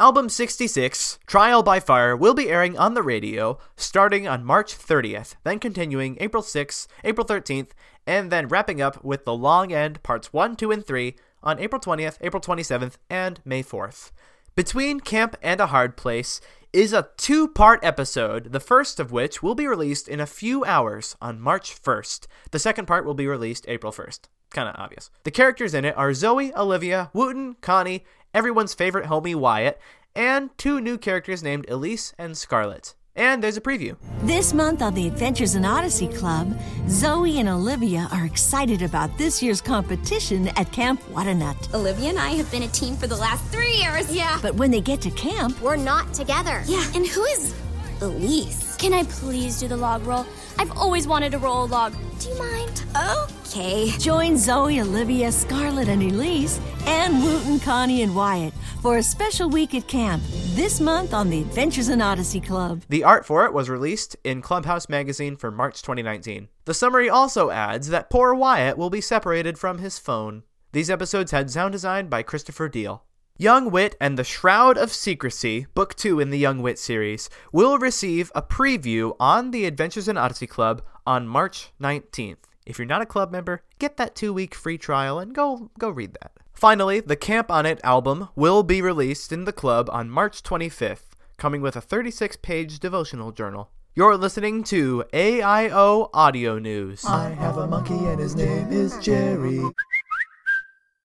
Album 66, Trial by Fire, will be airing on the radio starting on March 30th, then continuing April 6th, April 13th, and then wrapping up with The Long End Parts 1, 2, and 3 on April 20th, April 27th, and May 4th. Between Camp and a Hard Place is a two part episode, the first of which will be released in a few hours on March 1st. The second part will be released April 1st. Kind of obvious. The characters in it are Zoe, Olivia, Wooten, Connie, everyone's favorite homie Wyatt, and two new characters named Elise and Scarlett. And there's a preview. This month on the Adventures in Odyssey Club, Zoe and Olivia are excited about this year's competition at Camp What-A-Nut. Olivia and I have been a team for the last three years. Yeah. But when they get to camp, We're not together. Yeah, and who is Elise? Can I please do the log roll? I've always wanted to roll a log. Do you mind? okay, join Zoe, Olivia, Scarlett, and Elise, and Wooten, Connie, and Wyatt for a special week at camp this month on the Adventures in Odyssey Club. The art for it was released in Clubhouse magazine for March 2019. The summary also adds that poor Wyatt will be separated from his phone. These episodes had sound design by Christopher Deal. Young Whit and the Shroud of Secrecy, Book 2 in the Young Whit series, will receive a preview on the Adventures in Odyssey Club on March 19th. If you're not a club member, get that two week free trial and go go read that. Finally, the Camp on It album will be released in the club on March 25th, coming with a 36 page devotional journal. You're listening to AIO Audio News. I have a monkey and his name is Jerry.